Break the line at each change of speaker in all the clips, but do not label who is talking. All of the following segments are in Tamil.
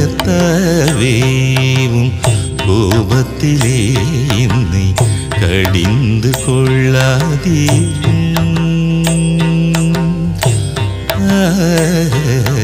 கர்த்தாவேவும் கோபத்திலே என்னை கடிந்து கொள்ளாதீரும் பெலனற்று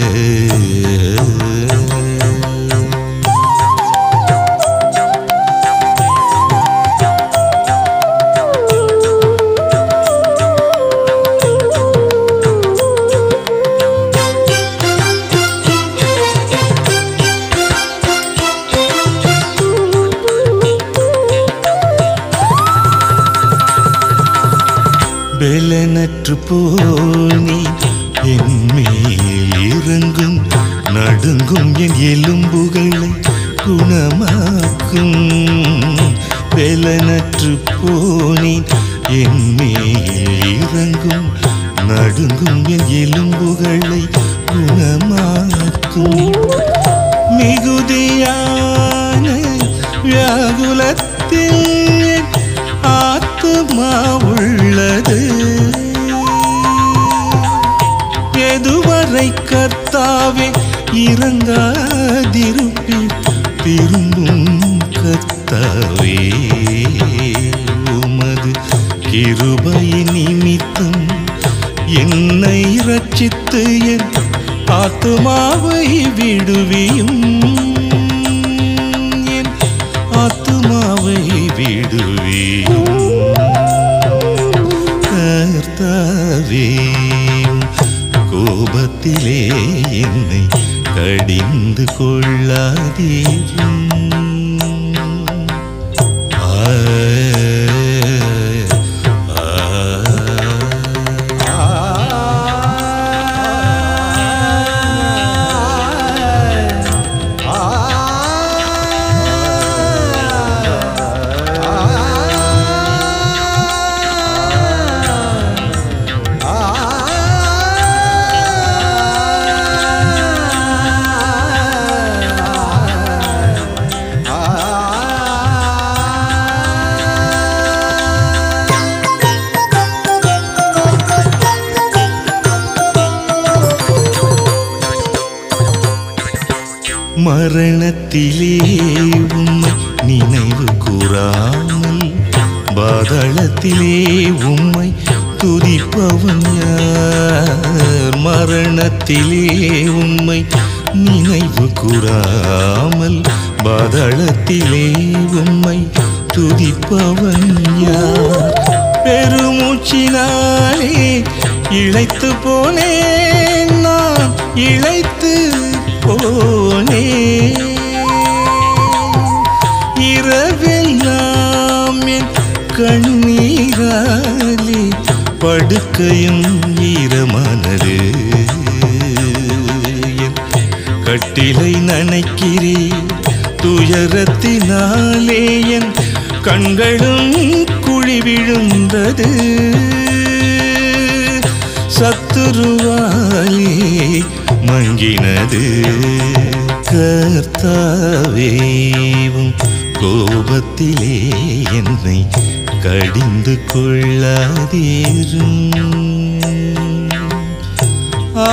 கண்ணீராலே படுக்கையும் ஈரமானது. கட்டிலை நனைக்கிறே துயரத்தினாலே என் கண்களும் குழி விழுந்தது. சத்துருவாலே மங்கினது. கர்த்தாவேவும் கோபத்திலே என்னை கடிந்து கொள்ளாதீரும் ஆ.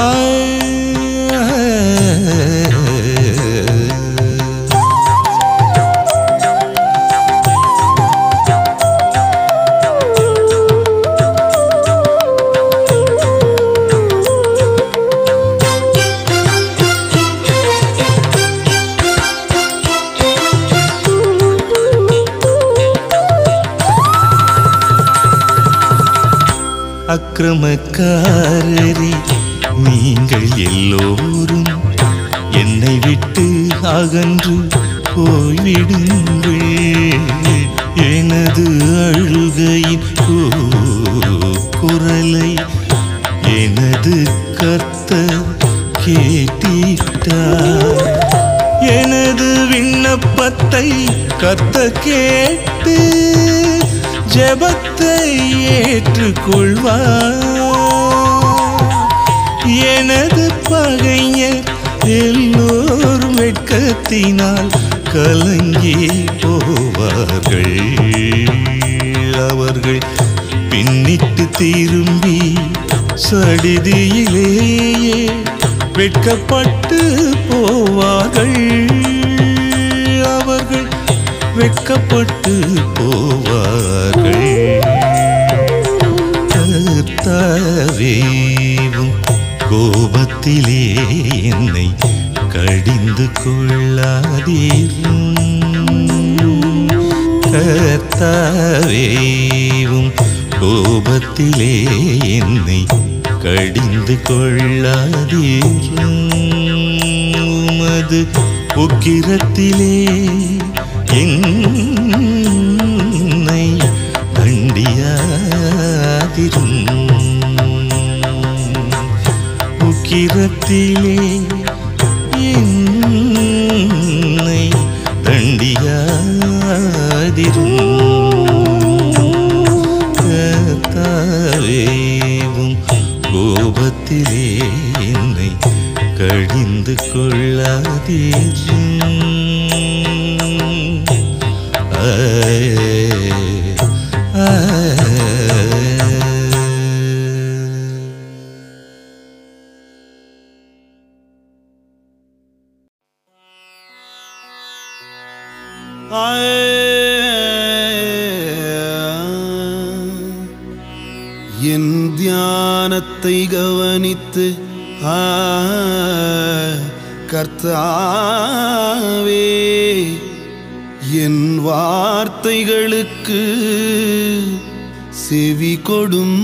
அக்கிரமக்காரரே நீங்கள் எல்லோரும் என்னை விட்டு அகன்று போய்விடுங்கள். எனது அழுகையின் குரலை எனது கர்த்தர் கேட்டிட்டார். எனது விண்ணப்பத்தை கர்த்த கேட்டு ஜபத்தை ஏற்றுக்கொள்வார். எனது பகைஞர் எல்லோரும் வெட்கத்தினால் கலங்கி போவார்கள். அவர்கள் பின்னிட்டு திரும்பி சடிதியிலேயே வெட்கப்பட்டு வெட்கப்பட்டு போவார்கள். கர்த்தாவேவும் கோபத்திலே என்னை கடிந்து கொள்ளாதீரும் கர்த்தாவேவும் கோபத்திலே என்னை கடிந்து கொள்ளாதீரும் உமது உக்கிரத்திலே என்னை தண்டியாதிரும் உக்கிரத்திலே
கர்த்தாவே என் வார்த்தைகளுக்கு செவி கொடும்.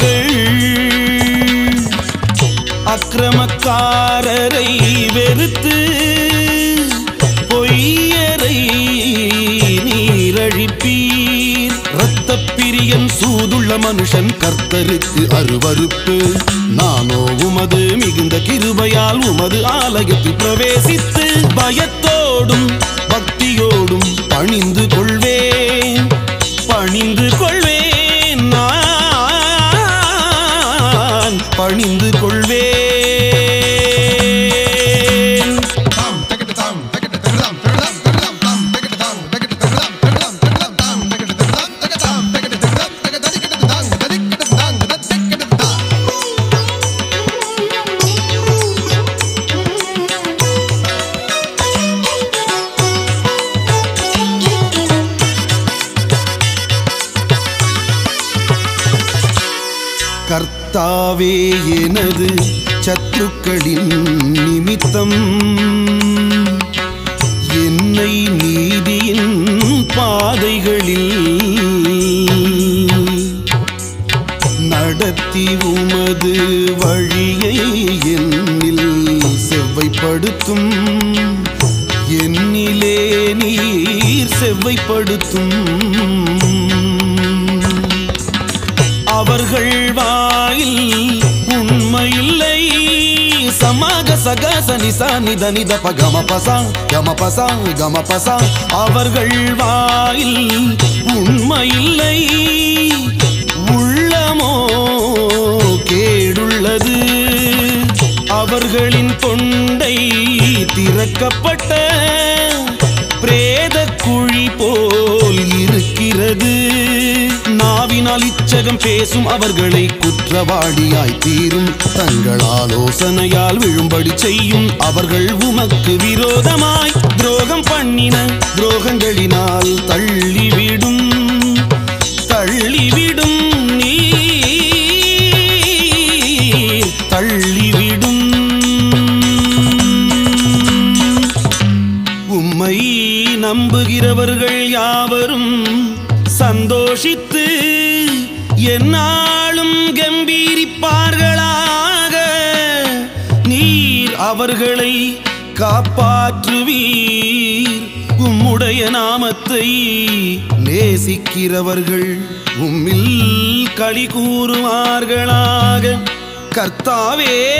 அவர்கள் அக்கிரமக்காரரை வெறுத்து பொய்யரை நீரழிப்பீர். இரத்தப் பிரியன் சூதுள்ள மனுஷன் கர்த்தருக்கு அருவறுப்பு நானோ உமது மிகுந்த கிருபையால் உமது ஆலயத்தில் பிரவேசித்து பயத்தோடும் பக்தியோடும் பணிந்து கொள்வேன். பணிந்து கொள் கம பசா கம பசா அவர்கள் வாயில் உண்மையில்லை. உள்ளமோ கேடுள்ளது. அவர்களின் தொண்டை திறக்கப்பட்ட வேதம் பேசும் அவர்களை குற்றவாளியாய் தீரும். தங்கள் ஆலோசனையால் விழும்படி செய்யும் அவர்கள் உமக்கு விரோதமாய் துரோகம் பண்ணின துரோகங்களினால் தள்ளி என்னாலும் கம்பீரிப்பார்களாக. நீர் அவர்களை காப்பாற்றுவீர். உம்முடைய நாமத்தை நேசிக்கிறவர்கள் உம்மில் களி கூறுவார்களாக. கர்த்தாவே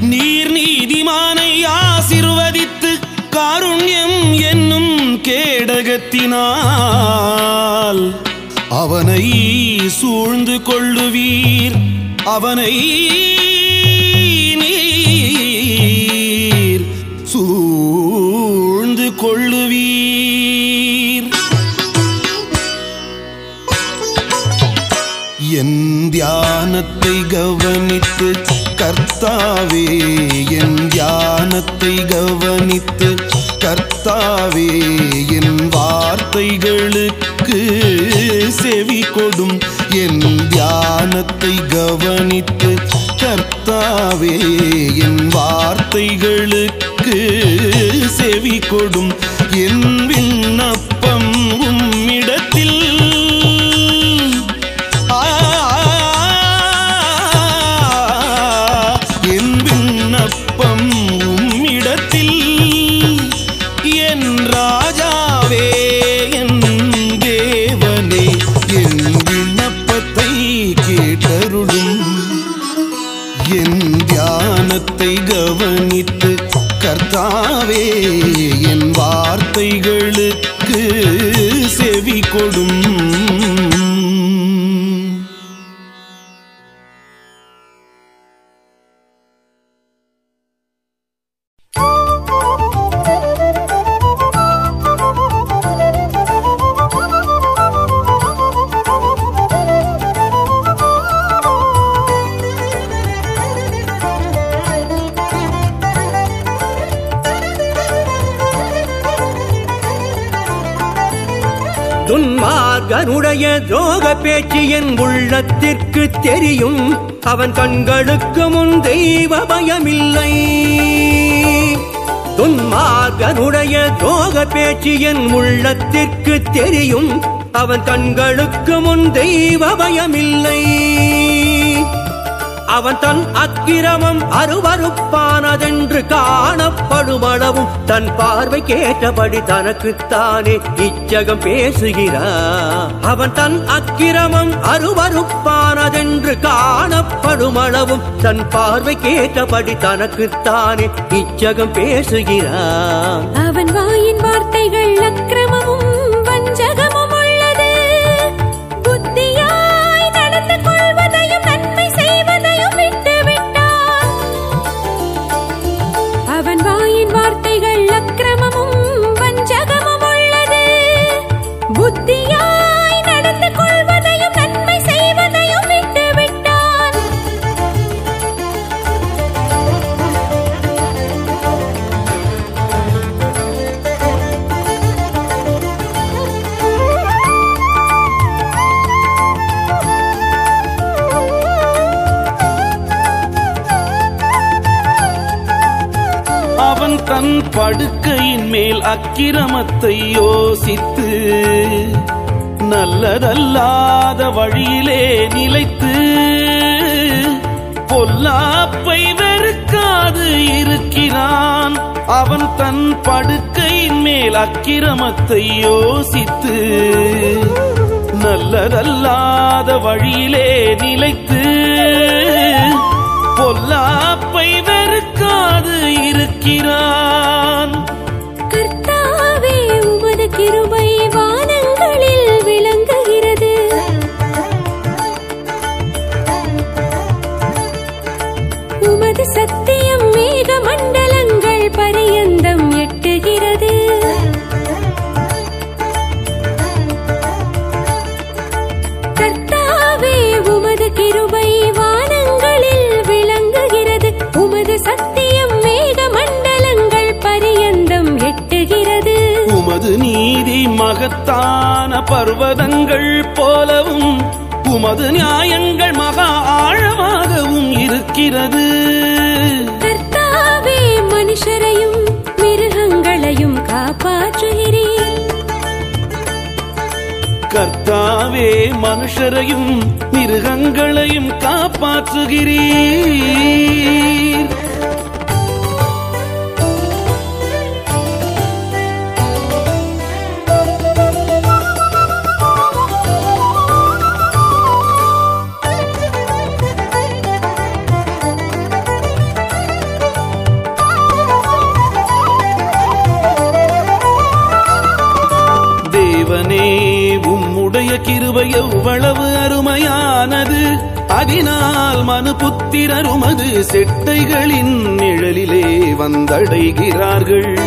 நீர் நீதிமானை ஆசிர்வதித்து காருண்யம் என்னும் கேடகத்தினால். அவனை சூழ்ந்து கொள்ளுவீர். அவனை நீர் சூழ்ந்து கொள்ளுவீர். என் தியானத்தை கவனித்து கர்த்தாவே என் தியானத்தை கவ தியானத்தை கவனித்து கர்த்தாவே என் வார்த்தைகளுக்கு செவி கொடும்.
துரோக என் உள்ளத்திற்கு தெரியும். அவன் கண்களுக்கு முன் தெய்வ பயமில்லை. அவன் தன் அக்கிரமம் அருவறுப்பானதென்று காணப்படுமளவும். தன் பார்வை கேட்டபடி தனக்குத்தானே இச்சகம் பேசுகிறான் அவன் தன் அக்கிரமம் அருவறுப்பானதென்று காணப்படுமளவும். தன் பார்வை கேட்டபடி தனக்குத்தானே இச்சகம் பேசுகிறான்
வார்த்தைகள் அக்கிரமமும் அவன்
தன் படுக்கையின் மேல் அக்கிரமத்தை யோசித்து நல்லதல்லாத வழியிலே நிலைத்து பொல்லாப்பை வெறுக்காது இருக்கிறான். அவன் தன் படுக்கையின் மேல் அக்கிரமத்தை யோசித்து நல்லதல்லாத வழியிலே நிலைத்து பொல்லாப்பை வெறுக்காது இருக்கிறான். கர்த்த மகத்தான பர்வதங்கள் போலவும் உமது நியாயங்கள் மகா ஆழமாகவும் இருக்கிறது.
கர்த்தாவே மனுஷரையும் மிருகங்களையும் காப்பாற்றுகிறீர்.
கர்த்தாவே மனுஷரையும் மிருகங்களையும் காப்பாற்றுகிறீர். அதனால் மனு புத்திரருமது செட்டைகளின் நிழலிலே வந்தடைகிறார்கள்.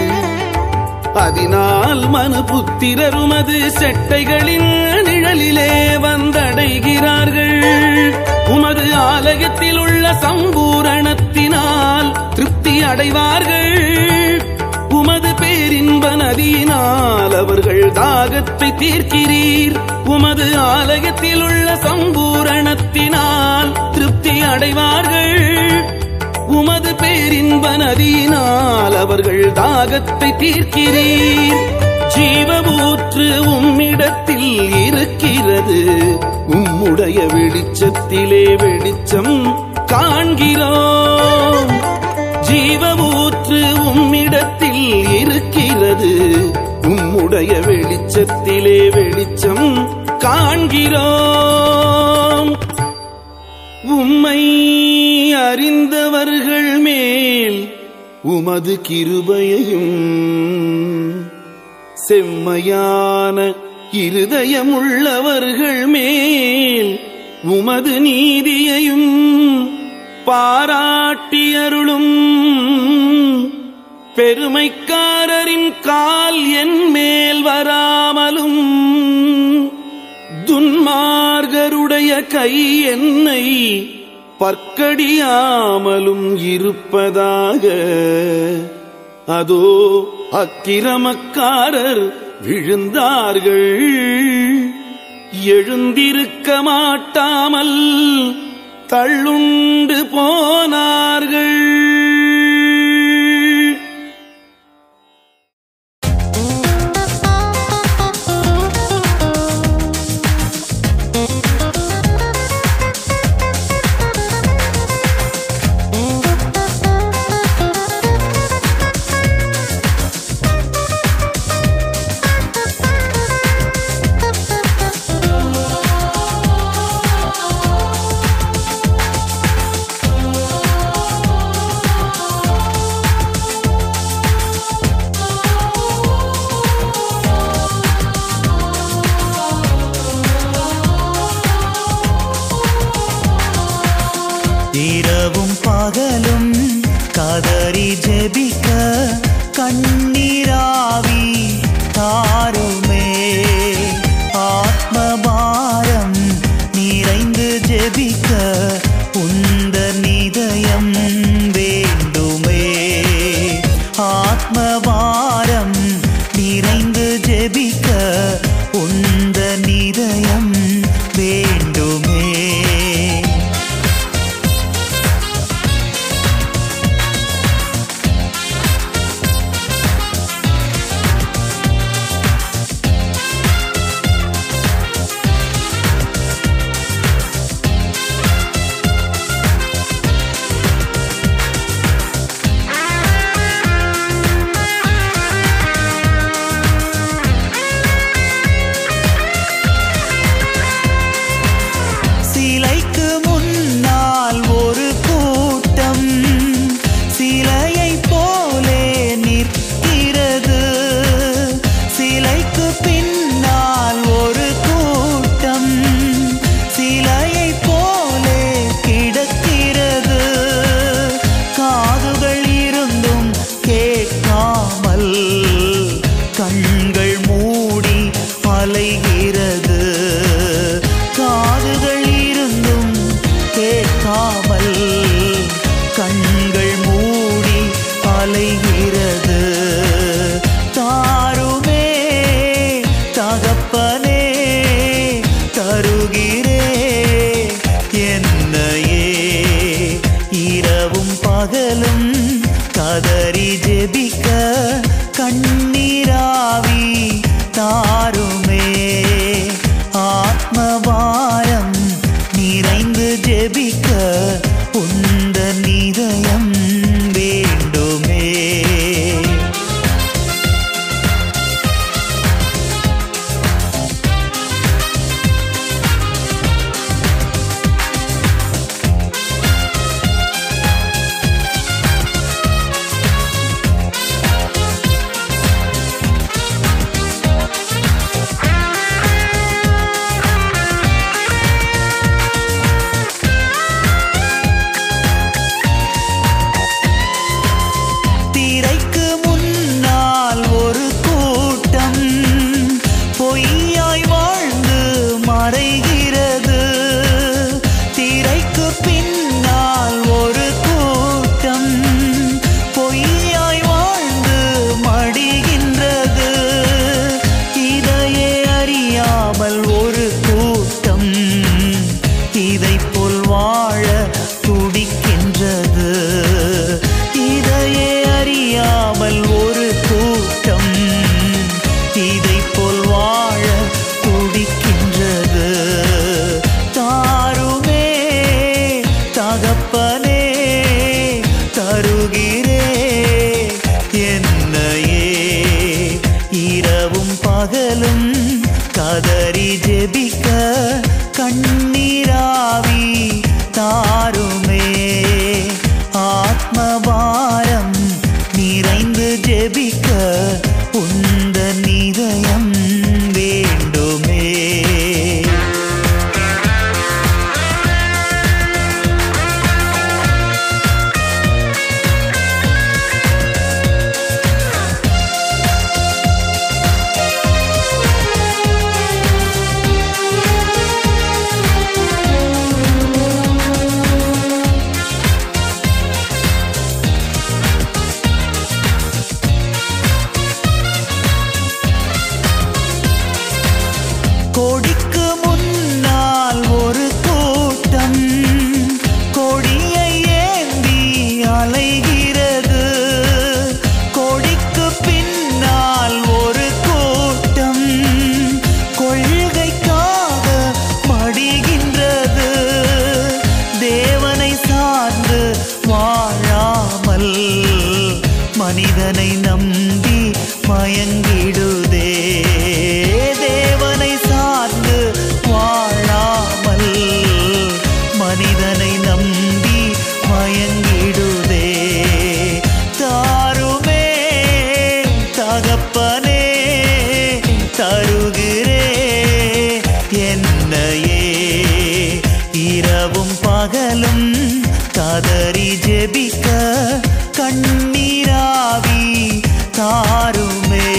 அதனால் மனு புத்திரருமது செட்டைகளின் நிழலிலே வந்தடைகிறார்கள். உமது ஆலயத்தில் உள்ள சம்பூரணத்தினால் திருப்தி அடைவார்கள். பேரின்ப நதியினால் அவர்கள் தாகத்தை தீர்க்கிறீர். உமது ஆலயத்தில் உள்ள சம்பூரணத்தினால் திருப்தி அடைவார்கள். உமது பேரின்ப நதியினால் அவர்கள் தாகத்தை தீர்க்கிறீர். ஜீவபூற்று உம்மிடத்தில் இருக்கிறது. உம்முடைய வெளிச்சத்திலே வெளிச்சம் காண்கிறோம். ஜீவபூ இருக்கிறது உம்முடைய வெளிச்சத்திலே வெளிச்சம் காண்கிறோம். உம்மை
அறிந்தவர்கள் மேல் உமது கிருபையையும் செம்மையான இருதயமுள்ளவர்கள் மேல் உமது நீதியையும் பாராட்டியருளும் பெருமைக்காரரின் கால் என் மேல் வராமலும் துன்மார்கருடைய கை என்னை பற்கடியாமலும் இருப்பதாக. அதோ அக்கிரமக்காரர் விழுந்தார்கள் எழுந்திருக்க மாட்டாமல் தள்ளுண்டு போனார்கள்.
ജപിക്ക കണ്ണീരാവി താരുമേ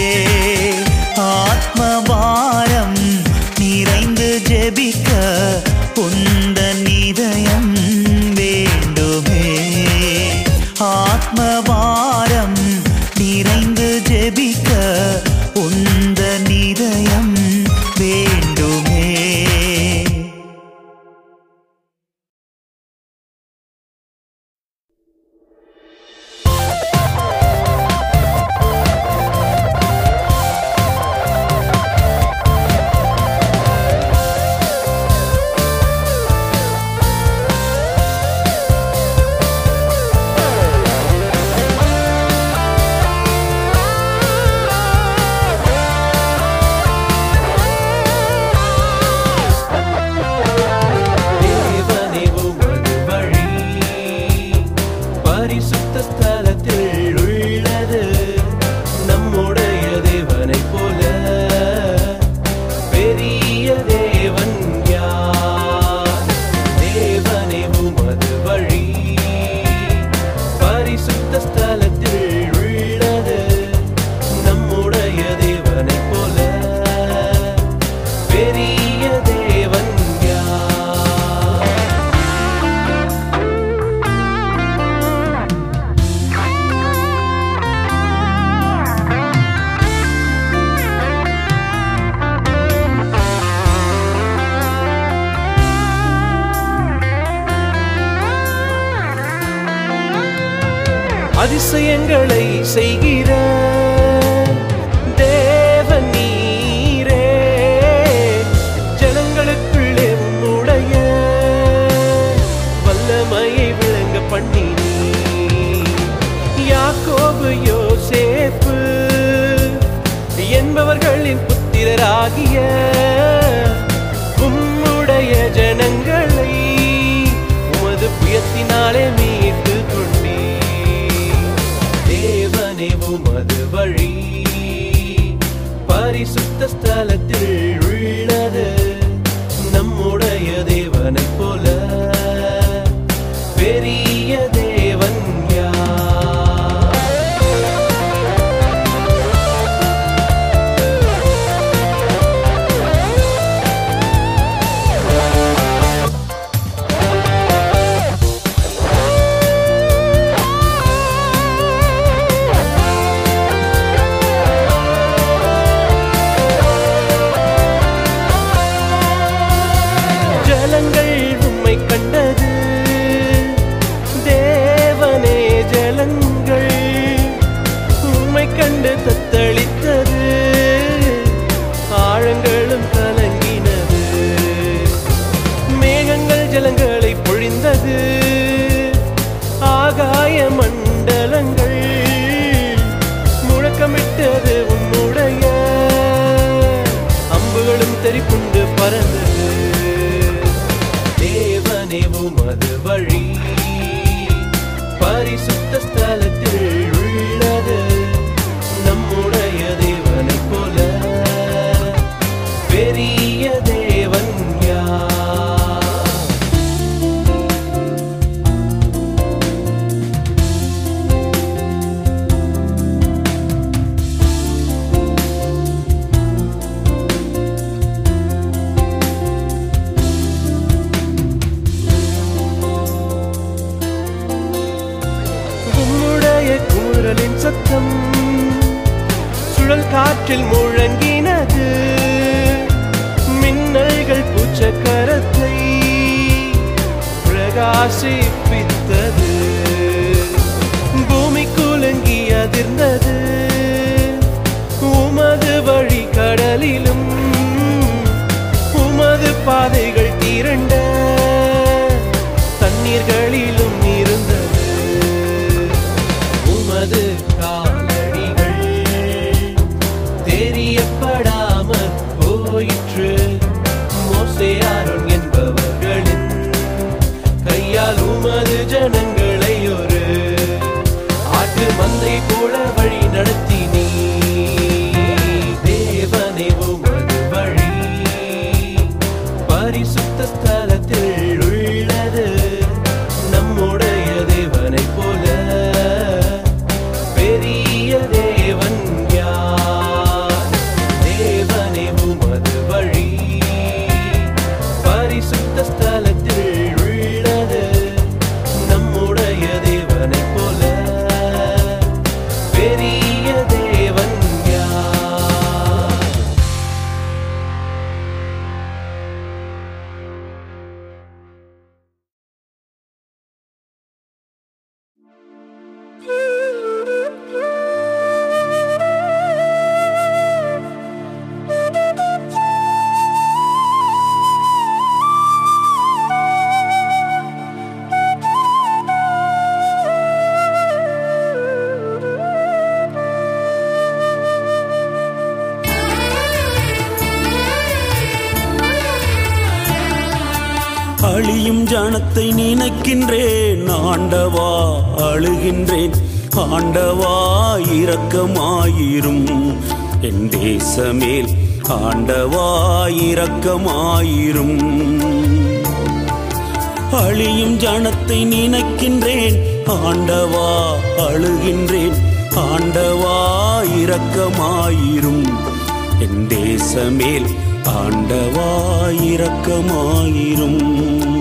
ஜனத்தை நினைக்கின்றேன். ஆண்டவா அழுகின்றேன். ஆண்டவா இரக்கமாயிரும். என் தேசமேல் ஆண்டவா இரக்கமாயிரும். அழியும் ஜனத்தை நினைக்கின்றேன். ஆண்டவா அழுகின்றேன். ஆண்டவா இரக்கமாயிரும். என் தேசமேல் ஆண்டவா இரக்கமாயிரும்.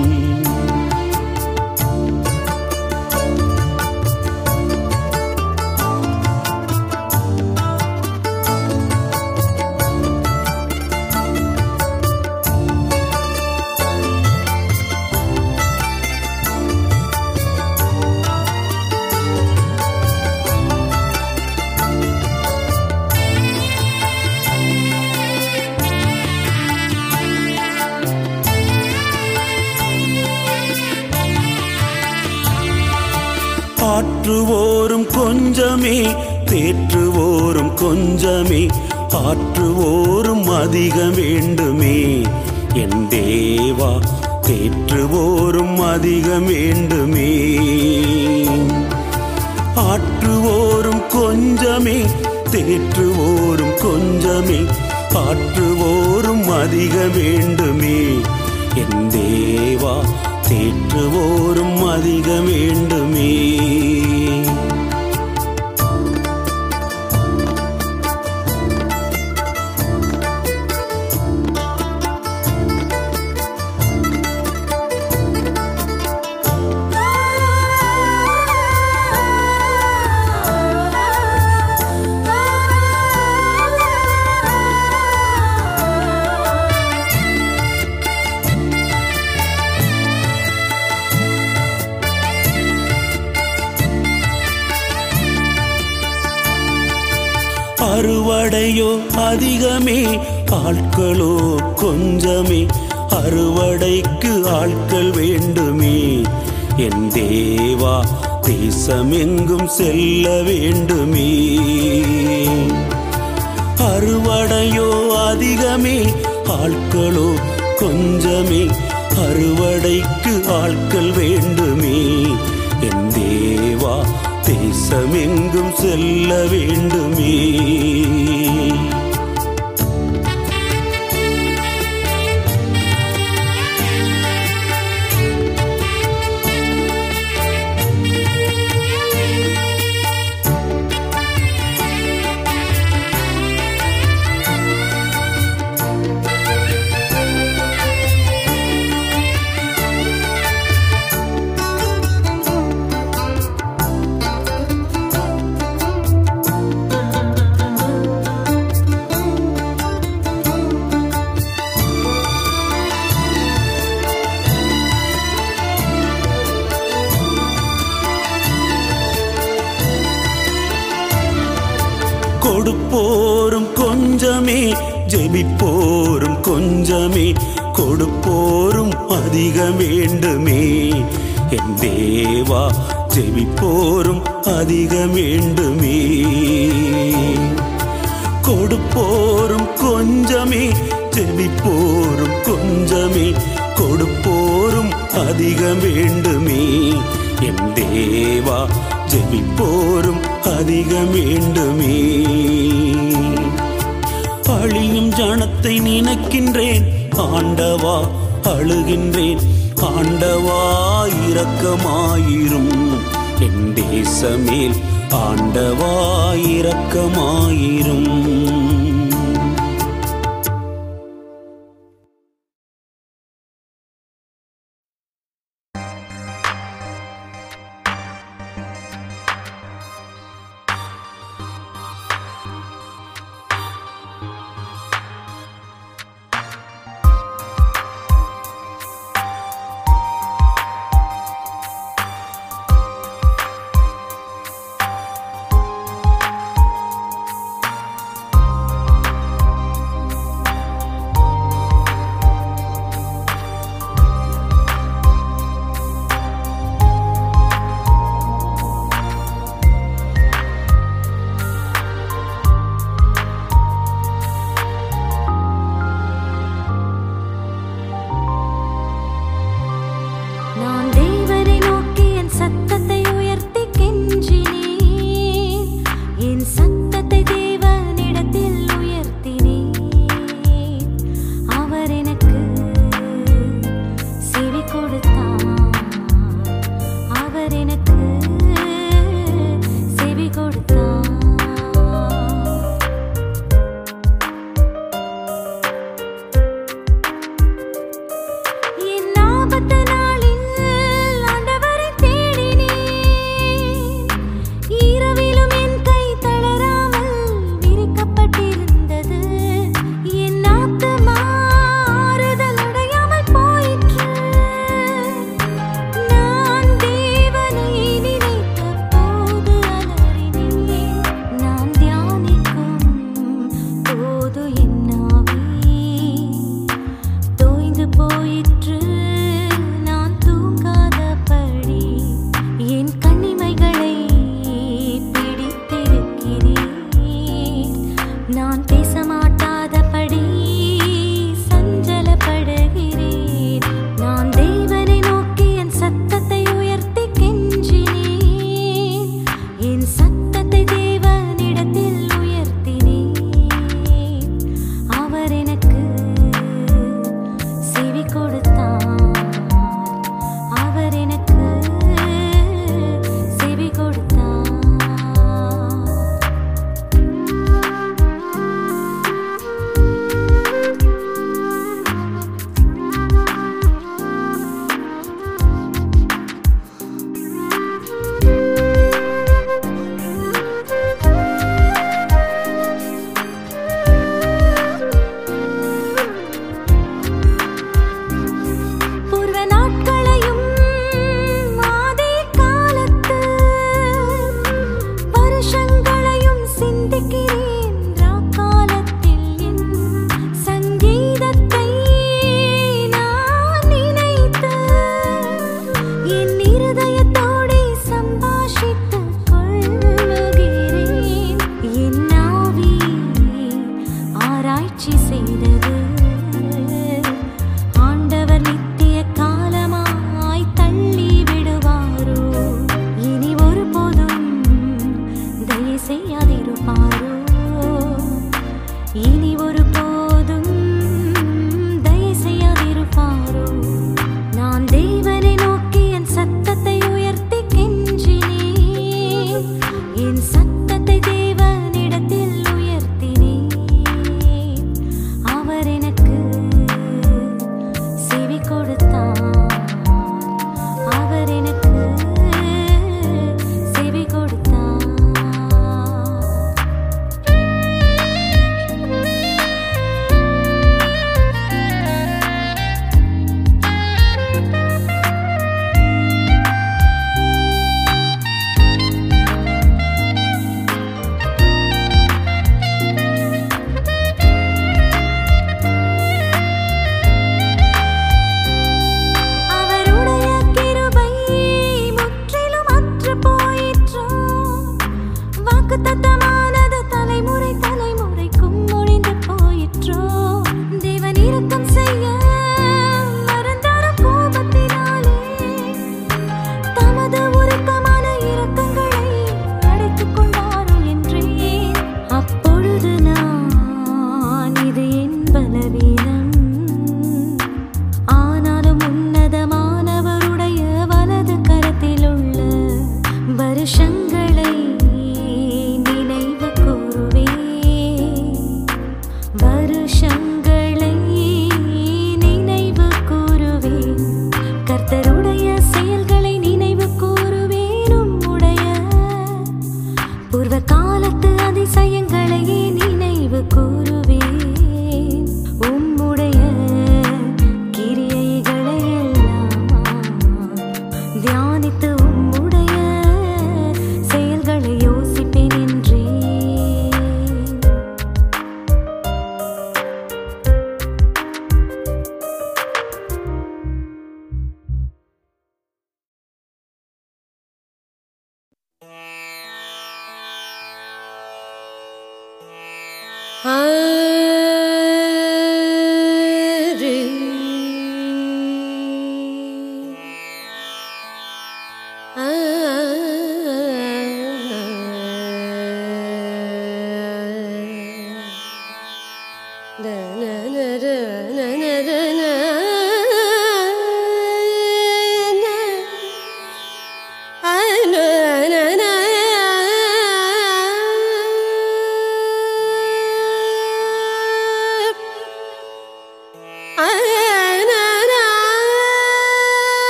கொஞ்சமே ஆற்றுவோரும் ஜெபிப்போரும் அதிகம் வேண்டுமே கொடுப்போரும் கொஞ்சமே ஜெபிப்போரும் கொஞ்சமே கொடுப்போரும் அதிகம் வேண்டுமே என் தேவா ஜெபிப்போரும் அதிகம் வேண்டுமே அழியும் ஜனத்தை நினைக்கின்றேன் ஆண்டவா அழுகின்றேன். ஆண்டவா இரக்கமாயிரும். என் தேசமேல்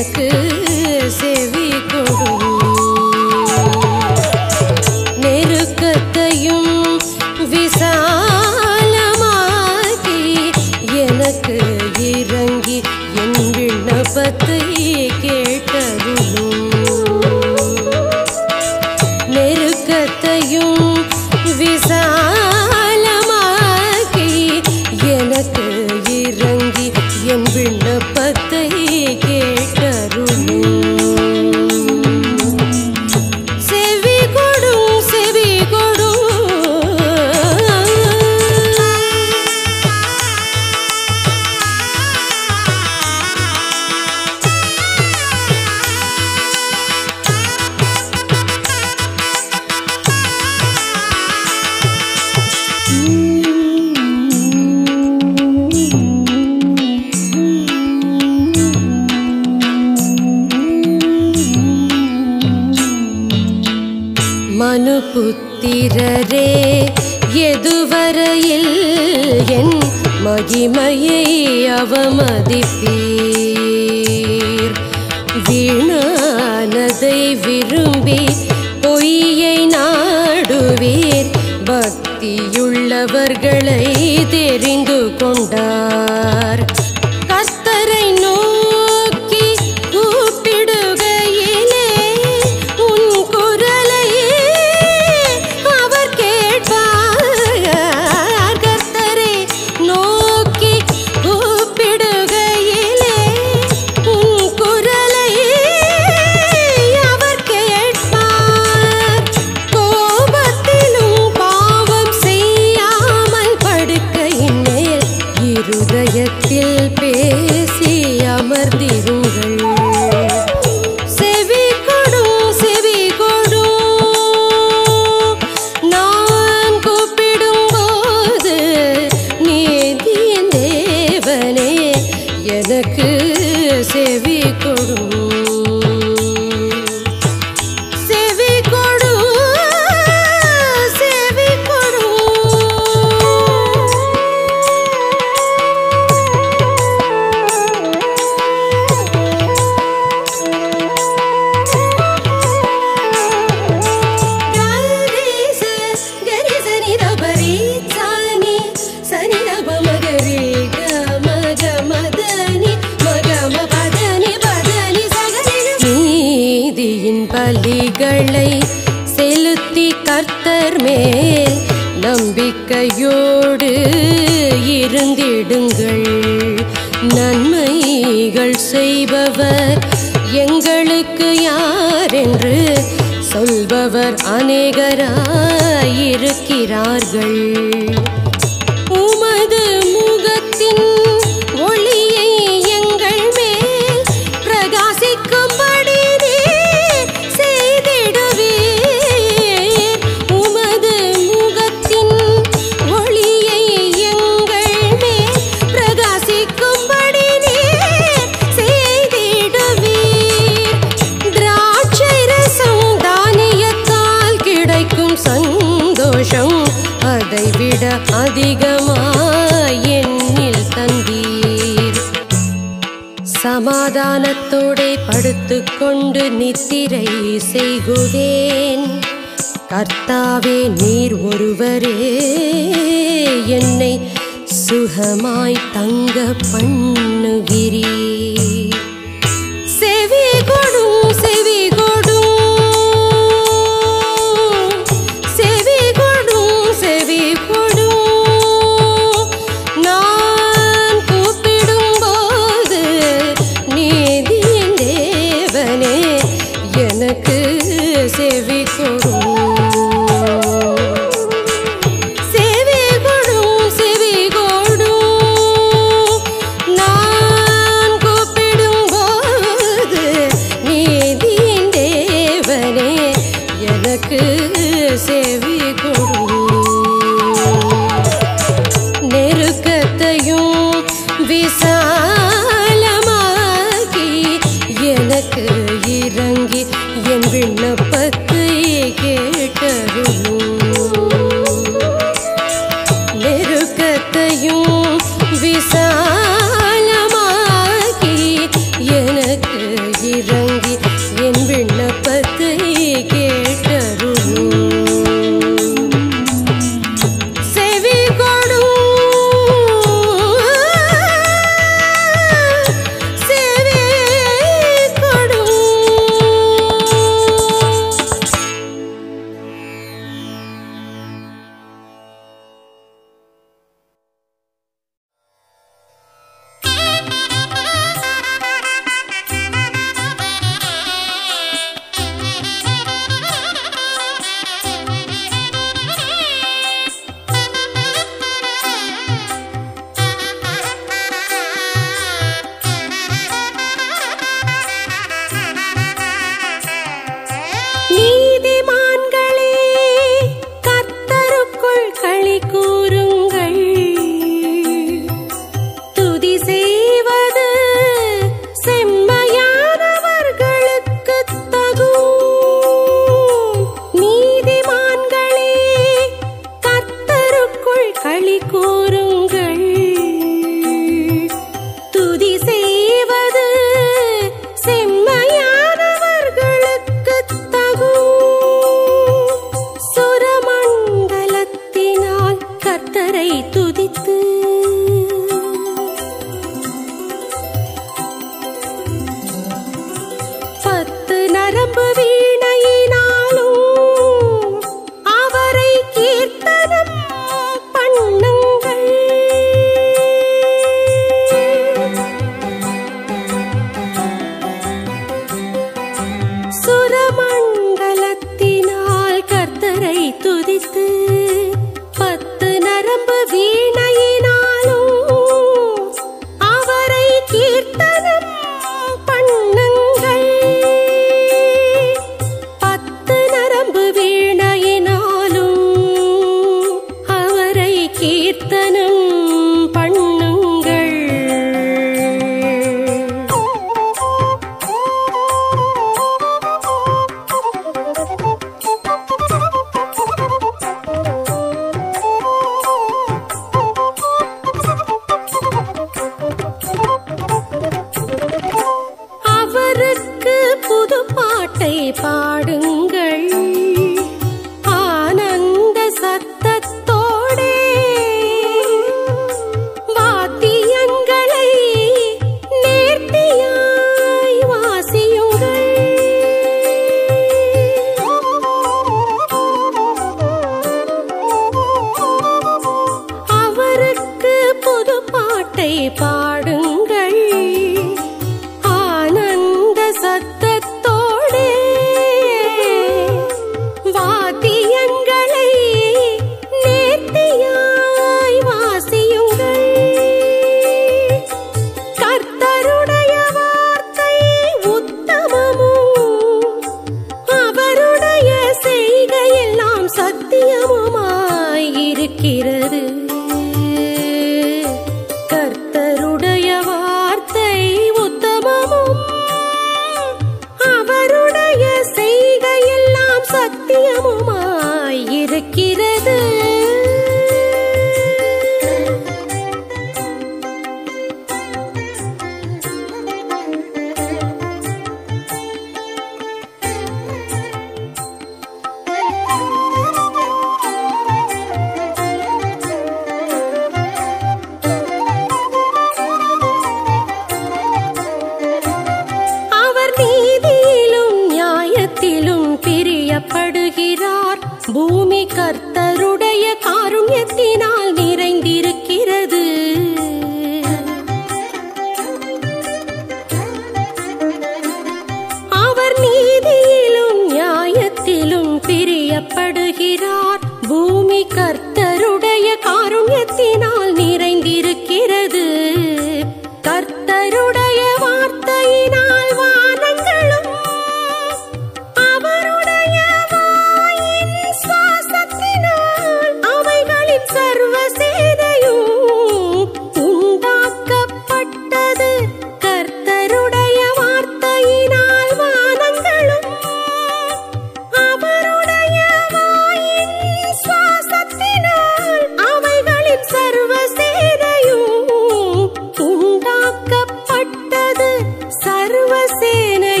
எனக்கு என்பவர் அநேகராயிருக்கிறார்கள். ஞானத்தோடே படுத்துக்கொண்டு நித்திரை செய்குதேன். கர்த்தாவே நீர் ஒருவரே என்னை சுகமாய் தங்க பண்ணுகிறீர். mi.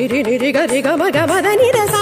రిరి రిరి గరి గమ గమద నిరస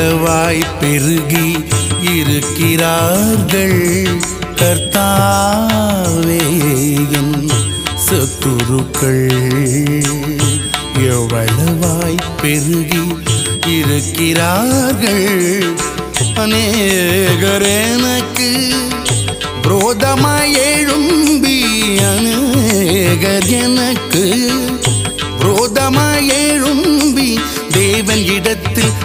அளவாய் பெருகி இருக்கிறார்கள் கர்த்தாவேயும் சத்துருக்கள் எவ்வளவாய் பெருகி இருக்கிறார்கள் அநேகர் எனக்கு
விரோதமாய் எழும்பி அநேகர் எனக்கு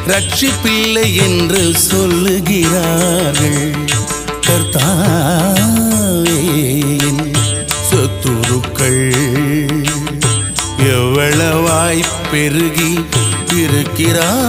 ரட்சிப்பில்லை என்று சொல்லுகிறார்கள். கர்த்தாவேன் சொத்துருக்கள் எவ்வளவாய் பெருகி இருக்கிறார்கள்.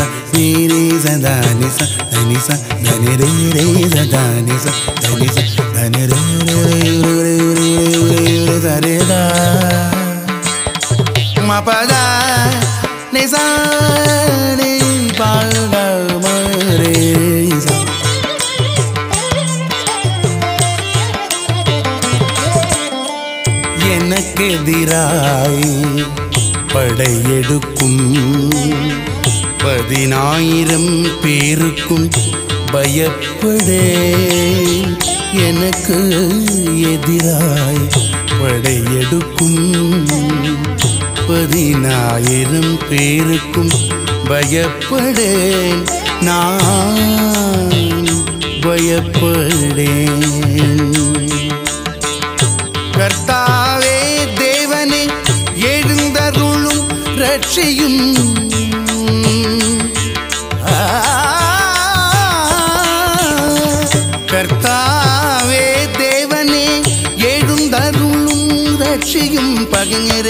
தானி ச ரீ ரே சதானி ச தனி ச தனி ரே ரே சதானி ச தனி ச தனி ரே ரே ரே ரே ரே ரே ரே சரே தா ம பத நி ச நி ப க ம ரே ச எனக்கு எதிராய் படையெடுக்கும் பதினாயிரம் பேருக்கும் பயப்படே. எனக்கு எதிராய் படையெடுக்கும் பதினாயிரம் பேருக்கும் பயப்படேன் நான் பயப்படேன். கர்த்தாவே தேவனே எழுந்தருளும் ரட்சியும்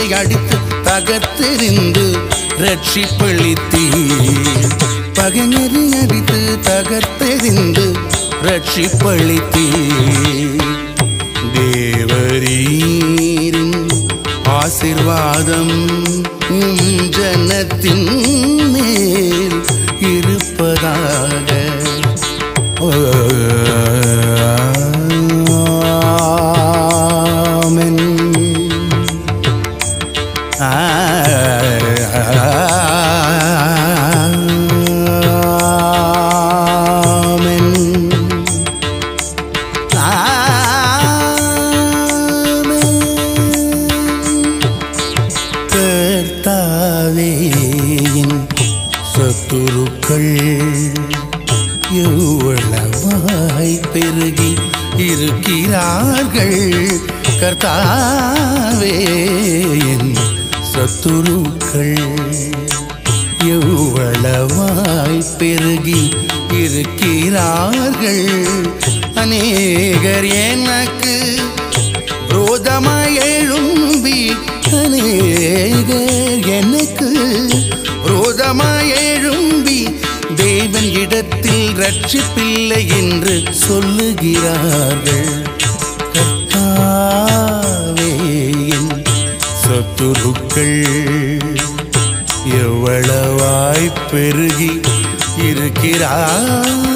பகைஞரை அடித்து தகர்த்தெறிந்து ரட்சிப்பளித்தீர் பகைஞரை அடித்து தகர்த்தெறிந்து ரட்சிப்பளித்தீர் தேவரீரின் ஆசிர்வாதம் ஜனத்தின் மேல் இருப்பதாக ஆமென். கர்த்தாவே என் சத்துருக்கள் எவ்வளவாய் பெருகி இருக்கிறார்கள். அநேகர் எனக்கு ரோதமாய் எழும்பி அநேகர் எனக்கு ரோதமாய் எழும்பி தேவன் இடத்தில் ரட்சிப்பில்லை என்று சொல்லுகிறார்கள். துருக்கள் எவ்வளவாய் பெருகி இருக்கிறார்?